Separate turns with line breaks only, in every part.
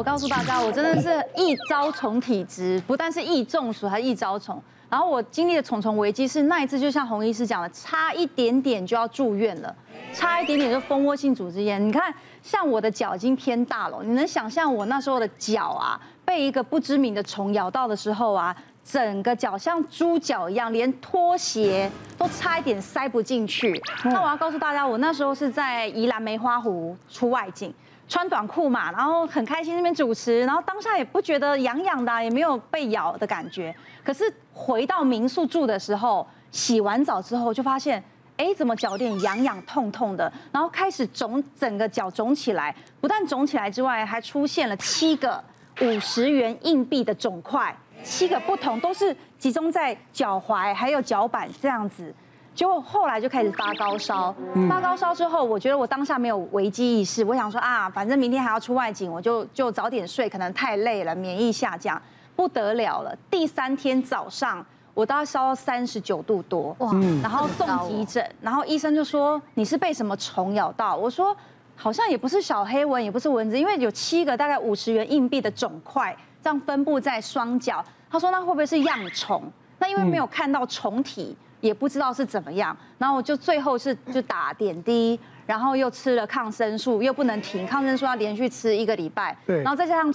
我告诉大家，我真的是易招虫体质，不但是易中暑，还易招虫。然后我经历的虫虫危机是那一次，就像洪医师讲的，差一点点就要住院了，差一点点就蜂窝性组织炎。你看，像我的脚已经偏大了，你能想象我那时候的脚啊，被一个不知名的虫咬到的时候啊，整个脚像猪脚一样，连拖鞋都差一点塞不进去。那我要告诉大家，我那时候是在宜兰梅花湖出外景。穿短裤嘛，然后很开心那边主持，然后当下也不觉得痒痒的，也没有被咬的感觉。可是回到民宿住的时候，洗完澡之后就发现，哎，怎么脚有点痒痒痛痛的，然后开始肿，整个脚肿起来，不但肿起来之外，还出现了七个五十元硬币的肿块，七个不同，都是集中在脚踝还有脚板这样子。结果后来就开始发高烧，发高烧之后，我觉得我当下没有危机意识，我想说啊，反正明天还要出外景，我就就早点睡，可能太累了，免疫下降，不得了了。第三天早上，我都要烧到三十九度多，哇，然后送急诊，然后医生就说你是被什么虫咬到？我说好像也不是小黑蚊，也不是蚊子，因为有七个大概五十元硬币的肿块，这样分布在双脚。他说那会不会是恙虫？那因为没有看到虫体。也不知道是怎么样，然后我就最后是就打点滴，然后又吃了抗生素，又不能停，抗生素要连续吃一个礼拜，对，然后再加上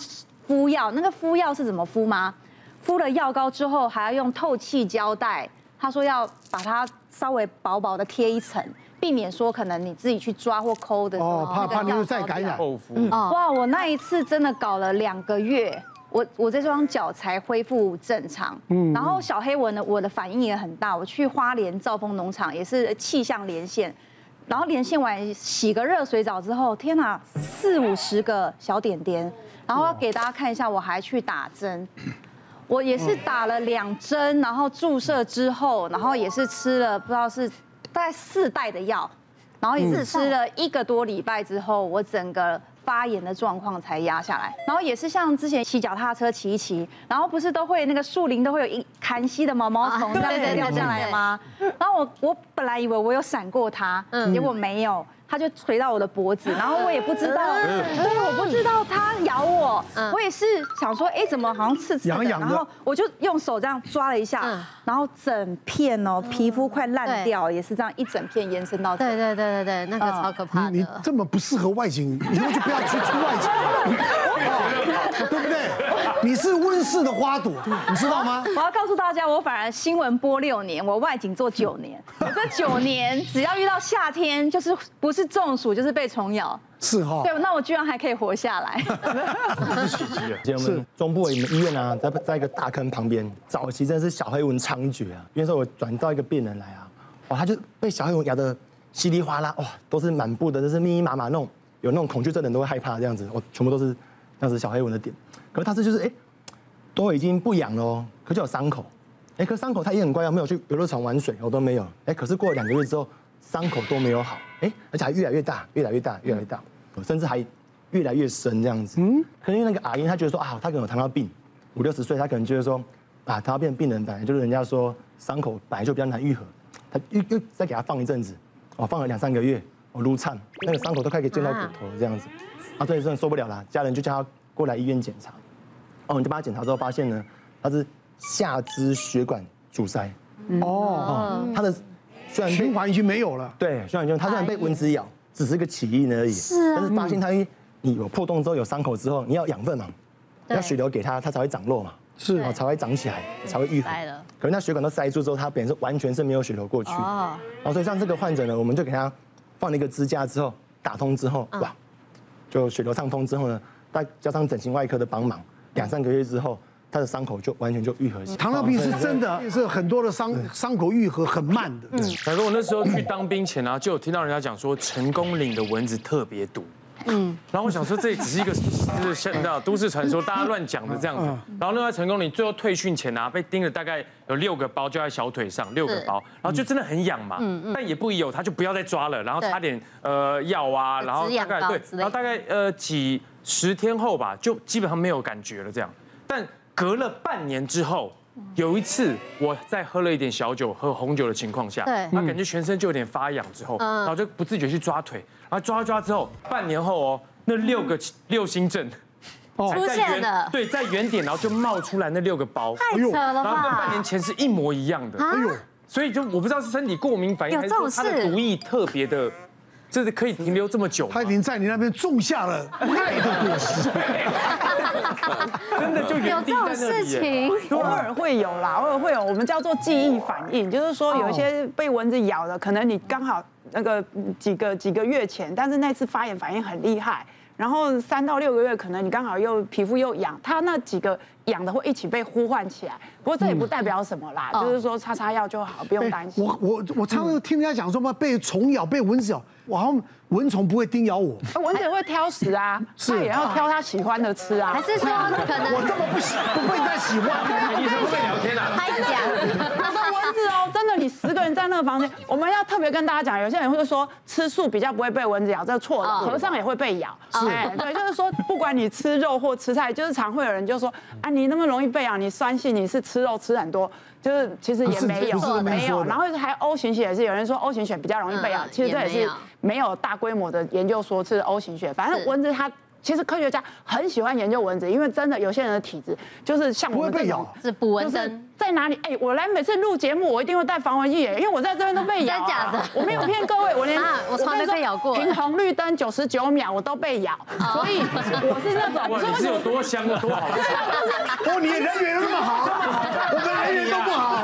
敷药，那个敷药是怎么敷吗？敷了药膏之后还要用透气胶带，他说要把它稍微薄薄的贴一层，避免说可能你自己去抓或抠的时候，哦，怕怕你又再感染。嗯，哇，我那一次真的搞了两个月。我我这双脚才恢复正常，嗯，然后小黑我呢，我的反应也很大。我去花莲兆丰农场也是气象连线，然后连线完洗个热水澡之后，天哪，四五十个小点点，然后要给大家看一下，我还去打针，我也是打了两针，然后注射之后，然后也是吃了不知道是大概四袋的药，然后也是吃了一个多礼拜之后，我整个。发炎的状况才压下来，然后也是像之前骑脚踏车骑一骑，然后不是都会那个树林都会有一坎西的毛毛虫这样子掉下来吗？然后我我本来以为我有闪过它，结果没有。它就垂到我的脖子，然后我也不知道，对，我不知道它咬我，我也是想说，哎，怎么好像刺刺的，然后我就用手这样抓了一下，然后整片哦，皮肤快烂掉，也是这样一整片延伸到，对对对对对，那个超可怕的。
你这么不适合外景，以后就不要去出外景？你是温室的花朵，你知道吗？
我要告诉大家，我反而新闻播六年，我外景做九年，我这九年只要遇到夏天，就是不是中暑就是被虫咬，
是哈。
对，那我居然还可以活下来，
这是奇迹啊！我们中部的医院啊，在在一个大坑旁边，早期真的是小黑蚊猖獗啊。因为说我转到一个病人来啊，哇，他就被小黑蚊咬的稀里哗啦，哇，都是满布的，都是密密麻麻那种，有那种恐惧症的人都会害怕这样子，我全部都是这样子小黑蚊的点。可是他这就是哎，都已经不痒了哦，可就有伤口，哎，可伤口他也很乖，没有去游乐场玩水，我都没有，哎，可是过了两个月之后，伤口都没有好，哎，而且还越来越大，越来越大，越来越大，甚至还越来越深这样子。嗯，可能因为那个阿姨她觉得说啊，她可能有糖尿病，五六十岁，她可能觉得说啊，糖尿病病人本来就是人家说伤口本来就比较难愈合，她又又再给她放一阵子，哦，放了两三个月，我撸颤，那个伤口都快可以见到骨头这样子，啊，所以真的受不了了，家人就叫他过来医院检查。哦，我们就帮他检查之后发现呢，他是下肢血管阻塞。哦，他的虽然
循环已经没有了。
对，循环已经，他虽然被蚊子咬，只是个起因而已。是啊。但是发现他你有破洞之后有伤口之后，你要养分嘛，要血流给他，他才会长肉嘛。是。哦，才会长起来，才会愈合。可能那血管都塞住之后，他本身是完全是没有血流过去。哦。哦，所以像这个患者呢，我们就给他放了一个支架之后，打通之后，哇，就血流畅通之后呢，再加上整形外科的帮忙。两三个月之后，他的伤口就完全就愈合起来。
糖尿病是真的，是很多的伤伤口愈合很慢的。嗯，
反正我那时候去当兵前啊，就有听到人家讲说成功岭的蚊子特别毒。嗯，然后我想说这只是一个就是现在都市传说，大家乱讲的这样子。然后那在成功你最后退训前啊，被叮了大概有六个包，就在小腿上六个包，然后就真的很痒嘛。嗯嗯。但也不疑有他，就不要再抓了，然后擦点呃药啊，然后大概对，然后大概呃几。十天后吧，就基本上没有感觉了。这样，但隔了半年之后，有一次我在喝了一点小酒、喝红酒的情况下，对他感觉全身就有点发痒，之后，然后就不自觉去抓腿，然后抓抓之后，半年后哦，那六个六星阵
出现了，
对，在原点，然后就冒出来那六个包，
太扯了
然后跟半年？前是一模一样的。
啊
哎呦，
所以就我不知道是身体过敏反应，
有
还是说它
这种事
的毒液特别的，就是可以停留这么久吗。
他已经在你那边种下了 爱的果实。
真的就
有这种事。情，
偶尔会有啦，偶尔会有，我们叫做记忆反应，就是说有一些被蚊子咬的，可能你刚好那个几个几个月前，但是那次发炎反应很厉害，然后三到六个月，可能你刚好又皮肤又痒，它那几个痒的会一起被呼唤起来。不过这也不代表什么啦，
嗯
就是说擦擦药就好，不用担心。
我我我常常听人家讲说嘛，被虫咬、被蚊子咬，我好像蚊虫不会叮咬我。
蚊子也会挑食啊，它也要挑它喜欢的吃啊
还。是说可能
我
能
这么不喜不被他喜欢，
医生会聊天啊？
你十个人在那个房间，我们要特别跟大家讲，有些人会说吃素比较不会被蚊子咬，这是错的，
哦
和尚也会被咬。哎，对，就是说不管你吃肉或吃菜，就是常会有人就说啊，你那么容易被咬，你酸性，你是吃肉吃很多。就是其实也没有没有，然后还 O 型血也是有人说 O 型血比较容易被咬
嗯，
其实这也是
也没有
大规模的研究说是 O 型血，反正蚊子它。其实科学家很喜欢研究蚊子，因为真的有些人的体质就是像我们
不会被
这种
咬
是捕蚊
就是
灯。
在哪里？哎、我来每次录节目，我一定会带防蚊液，因为我在这边都被 咬、啊。
真假的
我没有骗各位，我连
啊我从来没被咬过
跟你说停红绿灯九十九秒我都被咬，所以我是那种。
哇，你是有多香啊多好吃？
哦，你的人缘那么好，我们人缘都不好。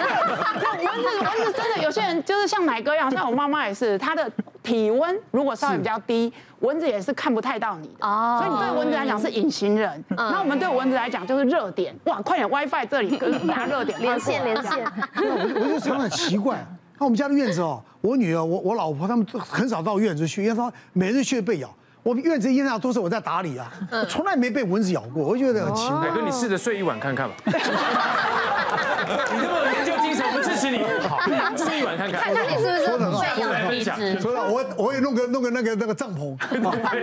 那蚊子，蚊子真的有些人就是像奶哥一样，像我妈妈也是，她的体温如果稍微比较低，蚊子也是看不太到你的。
哦
所以你对蚊子来讲是隐形人，那我们对蚊子来讲就是热点。哇，快点 WiFi 这里跟大热点
连线连线，
我我就常常奇怪，那我们家的院子哦，我女儿、我我老婆他们都很少到院子去，因为她每日去被咬。我们院子一天到都是我在打理啊，我从来没被蚊子咬过，我就觉得很奇怪。
奶哥，你试着睡一晚看看吧。你这么有研究精神，我们支持你。好，睡一晚看看。
看看你是不是被咬的体质。
所以我我会弄个弄个那个那个帐篷，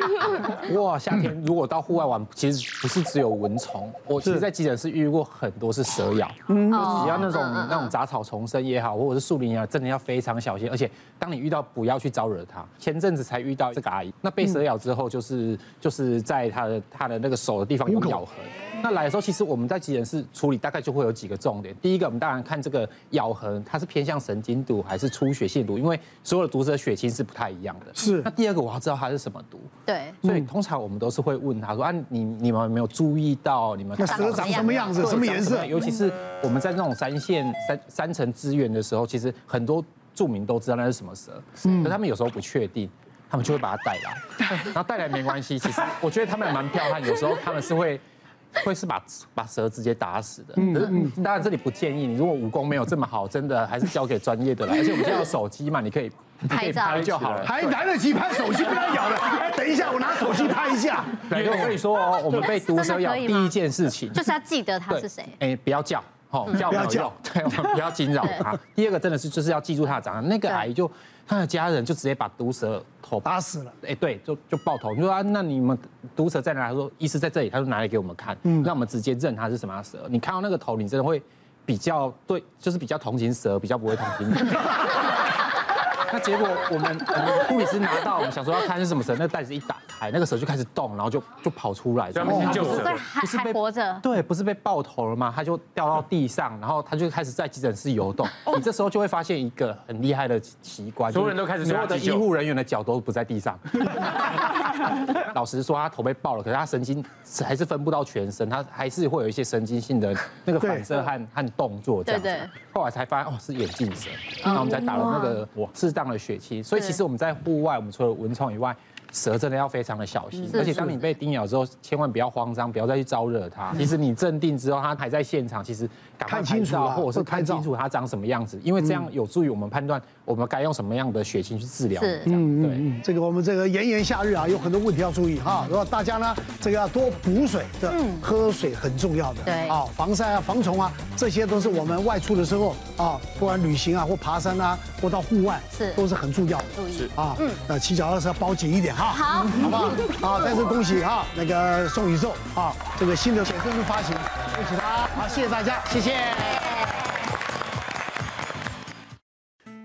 哇，夏天如果到户外玩，其实不是只有蚊虫，我其实在急诊室遇过很多是蛇咬，嗯，只要那种那种杂草丛生也好，或者是树林也好，真的要非常小心，而且当你遇到不要去招惹它。前阵子才遇到这个阿姨，那被蛇咬之后，就是就是在她的她的那个手的地方有咬痕。那来的时候，其实我们在急诊室处理，大概就会有几个重点。第一个，我们当然看这个咬痕，它是偏向神经毒还是出血性毒，因为所有的毒蛇血清是不太一样的。
是
那第二个，我要知道它是什么毒。
对，
所以通常我们都是会问他说啊，你你们有没有注意到你们
那蛇长什么样子，什么颜色？
尤其是我们在那种三线三三层资源的时候，其实很多住民都知道那是什么蛇，可是他们有时候不确定，他们就会把它带来，然后带来没关系。其实我觉得他们蛮彪悍，有时候他们是会。会是把把蛇直接打死的，可是当然这里不建议你，如果武功没有这么好，真的还是交给专业的啦。而且我们现在有手机嘛，你可以
拍照
拍就好了。
还来得及拍手机，不要咬了。哎，等一下，我拿手机拍一下。
对，我跟你说哦，我们被毒蛇咬第一件事情
就是要记得他是谁。
哎，不要叫，哦，叫
不要叫
对，我们不要惊扰他。第二个真的是就是要记住他的长相，那个阿姨就她的家人就直接把毒蛇头
打死了。
哎，对，就就爆头。你说啊，那你们毒蛇在哪？他说医师在这里，他说拿来给我们看，嗯让我们直接认它是什么样蛇。你看到那个头，你真的会比较对，就是比较同情蛇，比较不会同情人。那结果我们我们护理师拿到，我们想说要看是什么蛇，那个袋子一打开，那个蛇就开始动，然后就就跑出来，
专门先救蛇
不是被活着。
对，不是被爆头了吗？他就掉到地上，然后他就开始在急诊室游动。你这时候就会发现一个很厉害的奇观，
所有人都开始
所有的
医
护人员的脚都不在地上。老实说，他头被爆了，可是他神经还是分布到全身，他还是会有一些神经性的那个反射和和动作这样子。后来才发现哦，是眼镜蛇，然后我们才打了那个适当的血清。所以其实我们在户外，我们除了蚊虫以外，蛇真的要非常的小心，而且当你被叮咬之后，千万不要慌张，不要再去招惹它。其实你镇定之后，它还在现场，其实赶快
看
拍照，
清楚啦
或者是看清楚它长什么样子，因为这样有助于我们判断我们该用什么样的血清去治疗。
是
这样对。
嗯，这个我们这个炎炎夏日啊，有很多问题要注意哈。如果大家呢，这个要多补水的，喝水很重要的。
对
啊，防晒啊、防虫啊，这些都是我们外出的时候啊，不管旅行啊或爬山啊，或到户外，
是
都是很重要的。
注意
啊，嗯，那骑脚踏车要包紧一点哈。
好
好不好？啊，再次恭喜哈，那个宋宇宙啊，这个新的写真书发行，恭喜他。好，谢谢大家，谢谢。